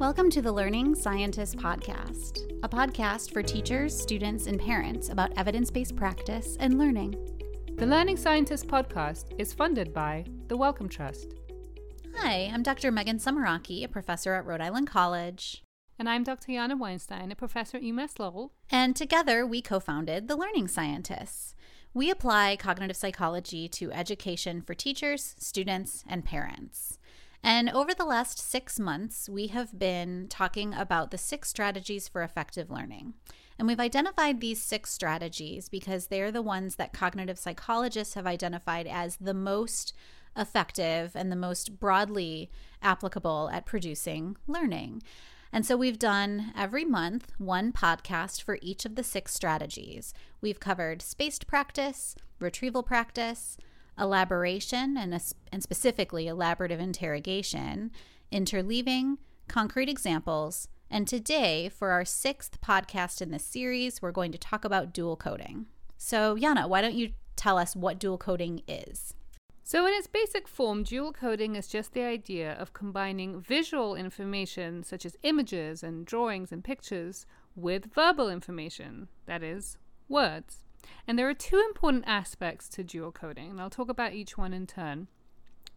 Welcome to the Learning Scientist Podcast, a podcast for teachers, students, and parents about evidence based practice and learning. The Learning Scientist Podcast is funded by the Wellcome Trust. Hi, I'm Dr. Megan Sumeracki, a professor at Rhode Island College. And I'm Dr. Yana Weinstein, a professor at UMass Lowell. And together we co founded the Learning Scientists. We apply cognitive psychology to education for teachers, students, and parents. And over the last six months, we have been talking about the six strategies for effective learning. And we've identified these six strategies because they're the ones that cognitive psychologists have identified as the most effective and the most broadly applicable at producing learning. And so we've done every month one podcast for each of the six strategies. We've covered spaced practice, retrieval practice, elaboration, and, a, and specifically elaborative interrogation, interleaving, concrete examples, and today, for our sixth podcast in this series, we're going to talk about dual coding. So, Yana, why don't you tell us what dual coding is? So, in its basic form, dual coding is just the idea of combining visual information, such as images and drawings and pictures, with verbal information, that is, words. And there are two important aspects to dual coding, and I'll talk about each one in turn.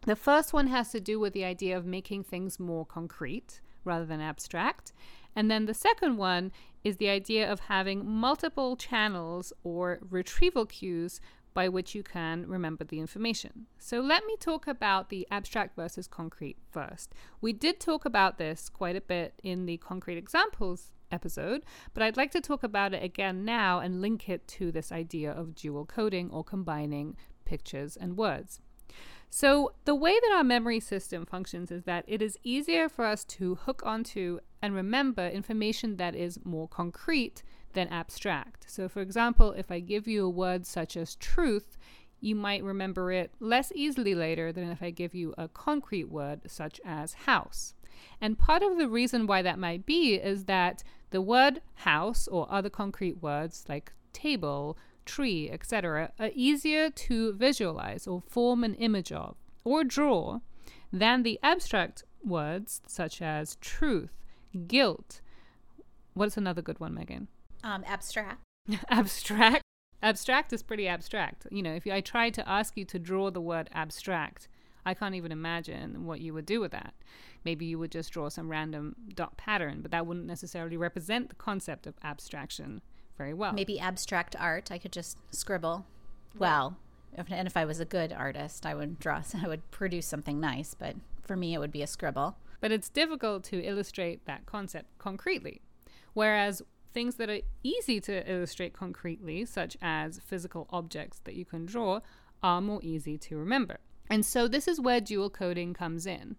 The first one has to do with the idea of making things more concrete rather than abstract. And then the second one is the idea of having multiple channels or retrieval cues by which you can remember the information. So let me talk about the abstract versus concrete first. We did talk about this quite a bit in the concrete examples episode, but I'd like to talk about it again now and link it to this idea of dual coding or combining pictures and words. So, the way that our memory system functions is that it is easier for us to hook onto and remember information that is more concrete than abstract. So, for example, if I give you a word such as truth, you might remember it less easily later than if I give you a concrete word such as house. And part of the reason why that might be is that the word house or other concrete words like table, tree, etc., are easier to visualize or form an image of or draw than the abstract words such as truth, guilt. What's another good one, Megan? Um, abstract. abstract. Abstract is pretty abstract. You know, if I tried to ask you to draw the word abstract, I can't even imagine what you would do with that. Maybe you would just draw some random dot pattern, but that wouldn't necessarily represent the concept of abstraction very well. Maybe abstract art. I could just scribble. Well, if, and if I was a good artist, I would draw. I would produce something nice. But for me, it would be a scribble. But it's difficult to illustrate that concept concretely. Whereas things that are easy to illustrate concretely, such as physical objects that you can draw, are more easy to remember. And so this is where dual coding comes in.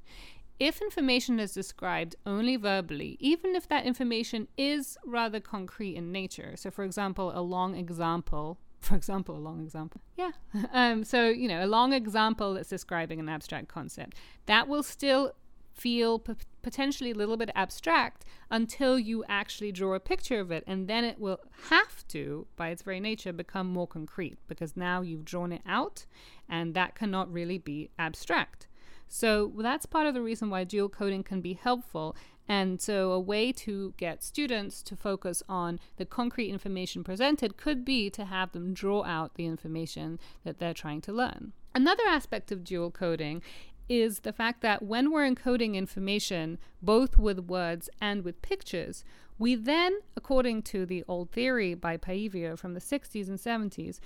If information is described only verbally, even if that information is rather concrete in nature, so for example, a long example, for example, a long example, yeah. um, so, you know, a long example that's describing an abstract concept, that will still feel p- potentially a little bit abstract until you actually draw a picture of it. And then it will have to, by its very nature, become more concrete because now you've drawn it out and that cannot really be abstract. So that's part of the reason why dual coding can be helpful. And so, a way to get students to focus on the concrete information presented could be to have them draw out the information that they're trying to learn. Another aspect of dual coding is the fact that when we're encoding information, both with words and with pictures, we then, according to the old theory by Paivio from the 60s and 70s,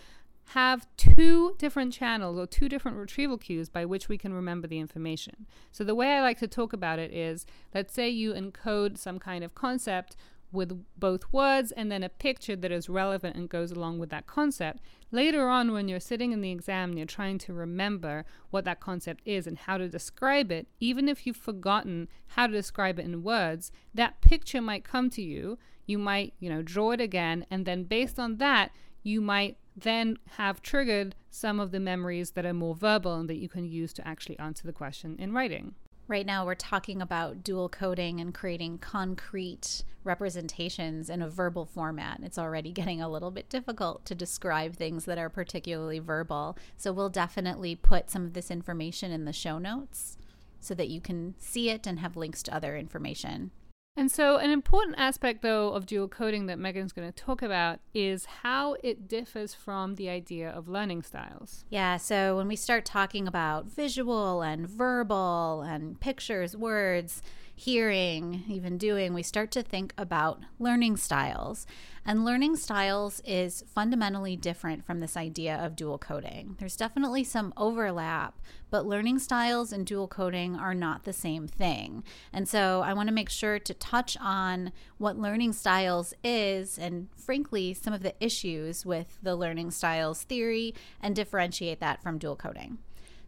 have two different channels or two different retrieval cues by which we can remember the information. So, the way I like to talk about it is let's say you encode some kind of concept with both words and then a picture that is relevant and goes along with that concept. Later on, when you're sitting in the exam and you're trying to remember what that concept is and how to describe it, even if you've forgotten how to describe it in words, that picture might come to you. You might, you know, draw it again, and then based on that, you might then have triggered some of the memories that are more verbal and that you can use to actually answer the question in writing. Right now, we're talking about dual coding and creating concrete representations in a verbal format. It's already getting a little bit difficult to describe things that are particularly verbal. So, we'll definitely put some of this information in the show notes so that you can see it and have links to other information. And so, an important aspect, though, of dual coding that Megan's going to talk about is how it differs from the idea of learning styles. Yeah, so when we start talking about visual and verbal and pictures, words, hearing, even doing, we start to think about learning styles. And learning styles is fundamentally different from this idea of dual coding. There's definitely some overlap, but learning styles and dual coding are not the same thing. And so I want to make sure to touch on what learning styles is and, frankly, some of the issues with the learning styles theory and differentiate that from dual coding.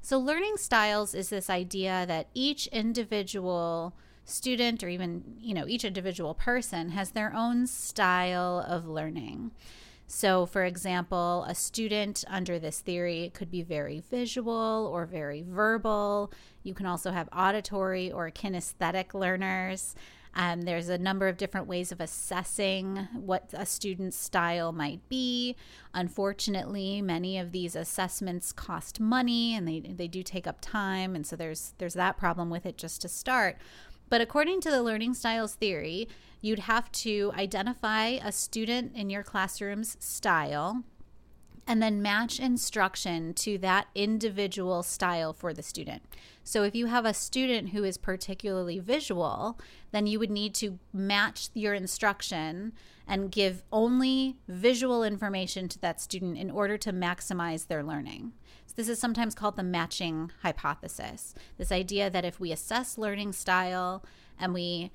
So, learning styles is this idea that each individual student or even, you know, each individual person has their own style of learning. So, for example, a student under this theory could be very visual or very verbal. You can also have auditory or kinesthetic learners. Um, there's a number of different ways of assessing what a student's style might be. Unfortunately, many of these assessments cost money and they, they do take up time, and so there's there's that problem with it just to start. But according to the learning styles theory, you'd have to identify a student in your classroom's style and then match instruction to that individual style for the student. So if you have a student who is particularly visual, then you would need to match your instruction and give only visual information to that student in order to maximize their learning. So this is sometimes called the matching hypothesis. This idea that if we assess learning style and we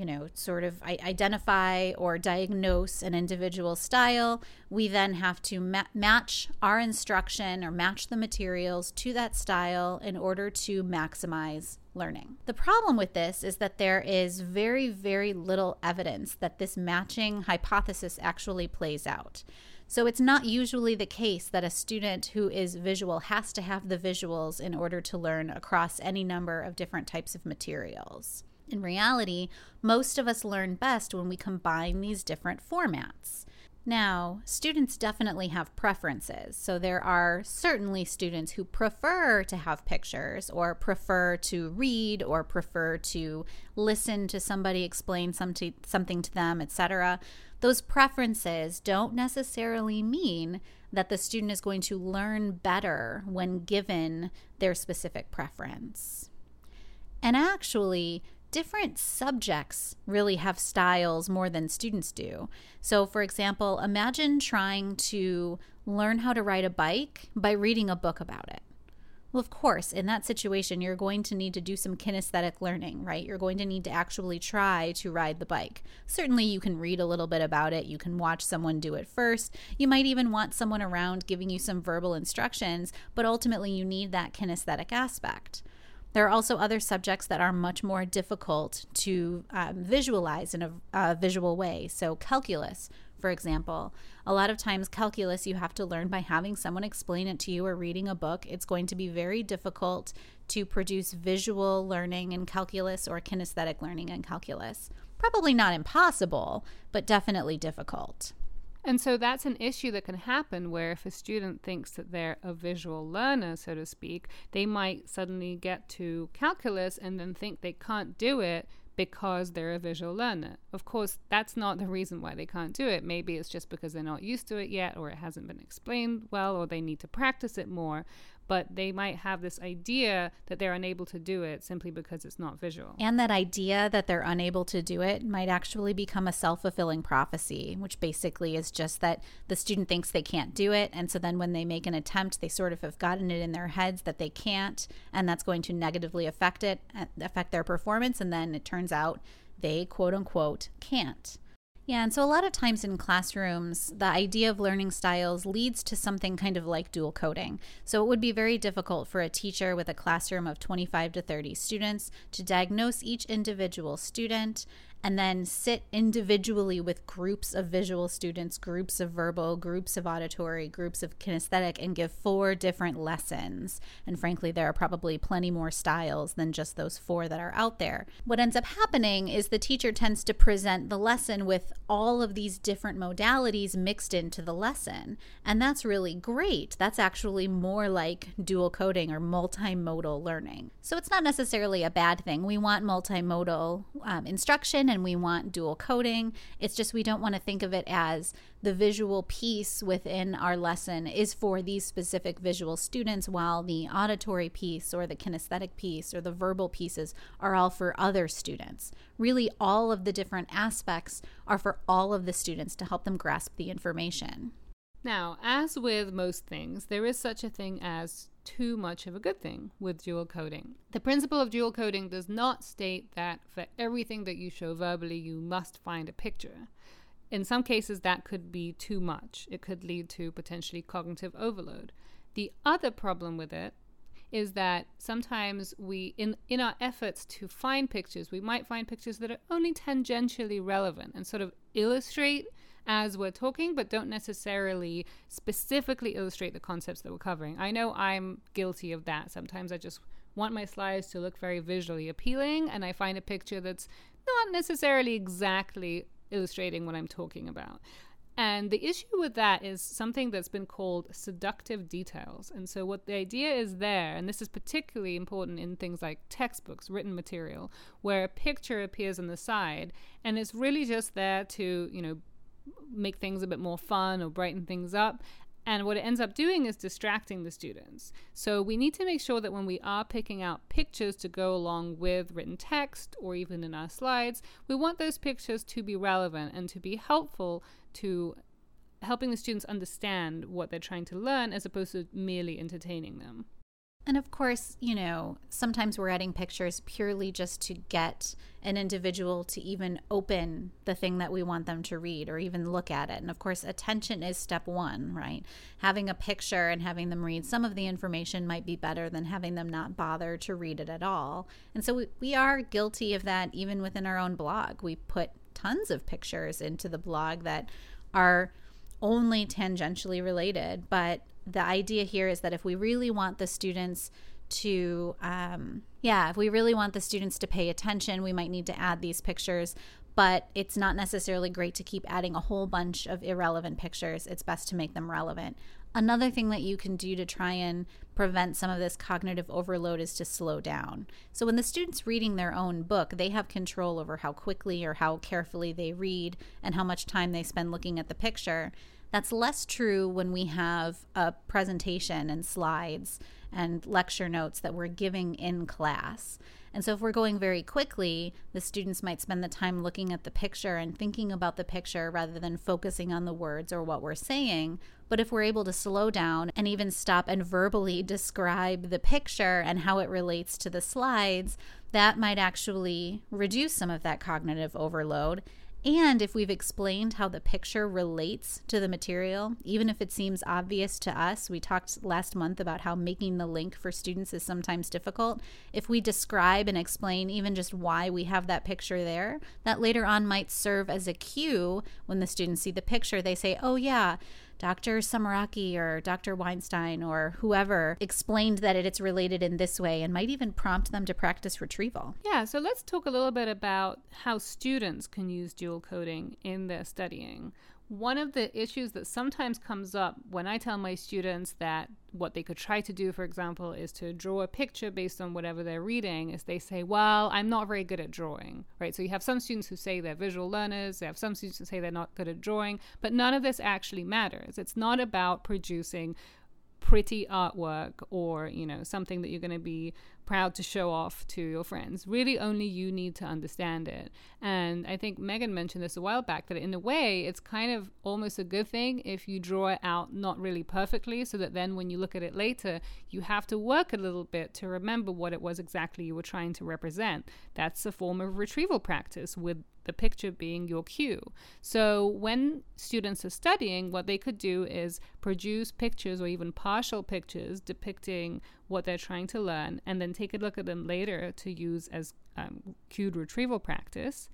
you know, sort of identify or diagnose an individual style. We then have to ma- match our instruction or match the materials to that style in order to maximize learning. The problem with this is that there is very, very little evidence that this matching hypothesis actually plays out. So it's not usually the case that a student who is visual has to have the visuals in order to learn across any number of different types of materials. In reality, most of us learn best when we combine these different formats. Now, students definitely have preferences. So, there are certainly students who prefer to have pictures, or prefer to read, or prefer to listen to somebody explain something, something to them, etc. Those preferences don't necessarily mean that the student is going to learn better when given their specific preference. And actually, different subjects really have styles more than students do. So, for example, imagine trying to learn how to ride a bike by reading a book about it. Well, of course, in that situation, you're going to need to do some kinesthetic learning, right? You're going to need to actually try to ride the bike. Certainly, you can read a little bit about it. You can watch someone do it first. You might even want someone around giving you some verbal instructions, but ultimately, you need that kinesthetic aspect. There are also other subjects that are much more difficult to um, visualize in a, a visual way. So, calculus, for example, a lot of times calculus you have to learn by having someone explain it to you or reading a book. It's going to be very difficult to produce visual learning in calculus or kinesthetic learning in calculus. Probably not impossible, but definitely difficult. And so that's an issue that can happen where if a student thinks that they're a visual learner, so to speak, they might suddenly get to calculus and then think they can't do it because they're a visual learner. Of course, that's not the reason why they can't do it. Maybe it's just because they're not used to it yet, or it hasn't been explained well, or they need to practice it more but they might have this idea that they're unable to do it simply because it's not visual. And that idea that they're unable to do it might actually become a self fulfilling prophecy, which basically is just that the student thinks they can't do it. And so then when they make an attempt, they sort of have gotten it in their heads that they can't, and that's going to negatively affect it, affect their performance. And then it turns out they quote unquote can't. Yeah, and so a lot of times in classrooms, the idea of learning styles leads to something kind of like dual coding. So it would be very difficult for a teacher with a classroom of 25 to 30 students to diagnose each individual student and then sit individually with groups of visual students, groups of verbal, groups of auditory, groups of kinesthetic, and give four different lessons. And frankly, there are probably plenty more styles than just those four that are out there. What ends up happening is the teacher tends to present the lesson with all of these different modalities mixed into the lesson. And that's really great. That's actually more like dual coding or multimodal learning. So it's not necessarily a bad thing. We want multimodal um, instruction and we want dual coding. It's just we don't want to think of it as the visual piece within our lesson is for these specific visual students, while the auditory piece or the kinesthetic piece or the verbal pieces are all for other students. Really, all of the different aspects are for all of the students to help them grasp the information. Now, as with most things, there is such a thing as too much of a good thing with dual coding. The principle of dual coding does not state that for everything that you show verbally, you must find a picture. In some cases, that could be too much. It could lead to potentially cognitive overload. The other problem with it is that sometimes we in in our efforts to find pictures we might find pictures that are only tangentially relevant and sort of illustrate as we're talking, but don't necessarily specifically illustrate the concepts that we're covering. I know I'm guilty of that. Sometimes I just want my slides to look very visually appealing, and I find a picture that's not necessarily exactly illustrating what I'm talking about. And the issue with that is something that's been called seductive details. And so, what the idea is there, and this is particularly important in things like textbooks, written material, where a picture appears on the side, and it's really just there to, you know, make things a bit more fun or brighten things up. And what it ends up doing is distracting the students. So we need to make sure that when we are picking out pictures to go along with written text or even in our slides, we want those pictures to be relevant and to be helpful to helping the students understand what they're trying to learn as opposed to merely entertaining them. And of course, you know, sometimes we're adding pictures purely just to get an individual to even open the thing that we want them to read or even look at it. And of course, attention is step one, right? Having a picture and having them read some of the information might be better than having them not bother to read it at all. And so we, we are guilty of that even within our own blog. We put tons of pictures into the blog that are only tangentially related, but the idea here is that if we really want the students to um, yeah if we really want the students to pay attention we might need to add these pictures. But it's not necessarily great to keep adding a whole bunch of irrelevant pictures. It's best to make them relevant. Another thing that you can do to try and prevent some of this cognitive overload is to slow down. So when the students reading their own book they have control over how quickly or how carefully they read and how much time they spend looking at the picture that's less true when we have a presentation and slides and lecture notes that we're giving in class. And so, if we're going very quickly, the students might spend the time looking at the picture and thinking about the picture rather than focusing on the words or what we're saying. But if we're able to slow down and even stop and verbally describe the picture and how it relates to the slides, that might actually reduce some of that cognitive overload and if we've explained how the picture relates to the material, even if it seems obvious to us, we talked last month about how making the link for students is sometimes difficult. If we describe and explain even just why we have that picture there, that later on might serve as a cue when the students see the picture. They say, oh, yeah, Dr. Sumeracki or Dr. Weinstein or whoever explained that it's related in this way and might even prompt them to practice retrieval. Yeah, so let's talk a little bit about how students can use dual coding in their studying one of the issues that sometimes comes up when I tell my students that what they could try to do, for example, is to draw a picture based on whatever they're reading, is they say, Well, I'm not very good at drawing, right? So you have some students who say they're visual learners, they have some students who say they're not good at drawing, but none of this actually matters. It's not about producing pretty artwork or you know something that you're going to be proud to show off to your friends. Really only you need to understand it. And i think megan mentioned this a while back that in a way it's kind of almost a good thing if you draw it out not really perfectly so that then when you look at it later you have to work a little bit to remember what it was exactly you were trying to represent. That's a form of retrieval practice with the picture being your cue. So when students are studying, what they could do is produce pictures or even partial pictures depicting what they're trying to learn and then take a look at them later to use as um, cued retrieval practice.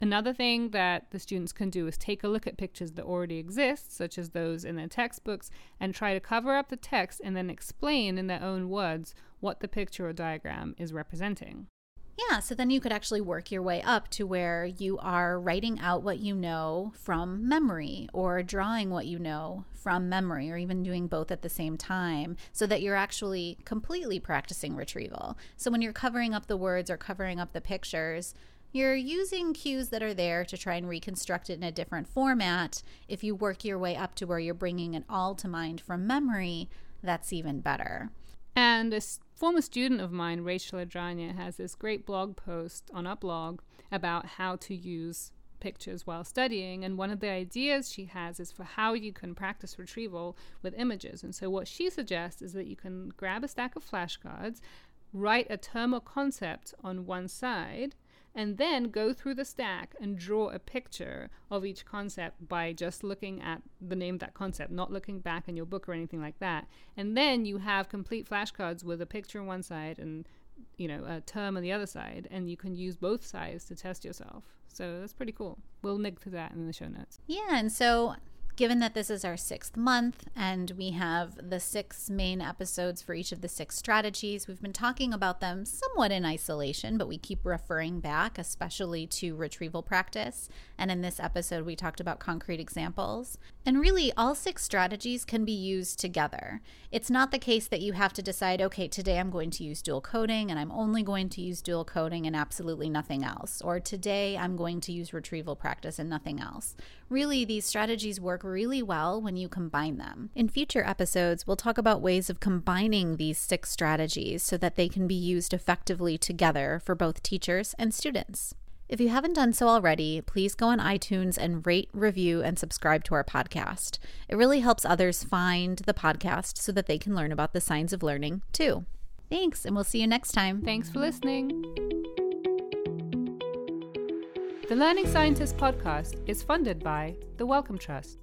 Another thing that the students can do is take a look at pictures that already exist, such as those in their textbooks, and try to cover up the text and then explain in their own words what the picture or diagram is representing. Yeah, so then you could actually work your way up to where you are writing out what you know from memory or drawing what you know from memory or even doing both at the same time so that you're actually completely practicing retrieval. So when you're covering up the words or covering up the pictures, You're using cues that are there to try and reconstruct it in a different format. If you work your way up to where you're bringing it all to mind from memory, that's even better. And former student of mine, Rachel Adragna, has this great blog post on blog about how to use pictures while studying. And one of the ideas she has is for how you can practice retrieval with images. And so, what she suggests is that you can grab a stack of flashcards, write a term or concept on one side, and then go through the stack and draw a picture of each concept by just looking at the name of that concept, not looking back in your book or anything like that. And then you have complete flashcards with a picture on one side and you know a term on the other side, and you can use both sides to test yourself. So that's pretty cool. We'll link to that in the show notes. Yeah, and so given that this is our sixth month and we have the six main episodes for each of the six strategies, we've been talking about them somewhat in isolation, but we keep referring back, especially to retrieval practice. And in this episode, we talked about concrete examples. And really, all six strategies can be used together. It's not the case that you have to decide, okay, today I'm going to use dual coding and I'm only going to use dual coding and absolutely nothing else. Or today I'm going to use retrieval practice and nothing else. Really, these strategies work really well when you combine them. In future episodes, we'll talk about ways of combining these six strategies so that they can be used effectively together for both teachers and students. If you haven't done so already, please go on iTunes and rate, review, and subscribe to our podcast. It really helps others find the podcast so that they can learn about the signs of learning too. Thanks, and we'll see you next time. Thanks for listening. The Learning Scientist podcast is funded by the Wellcome Trust.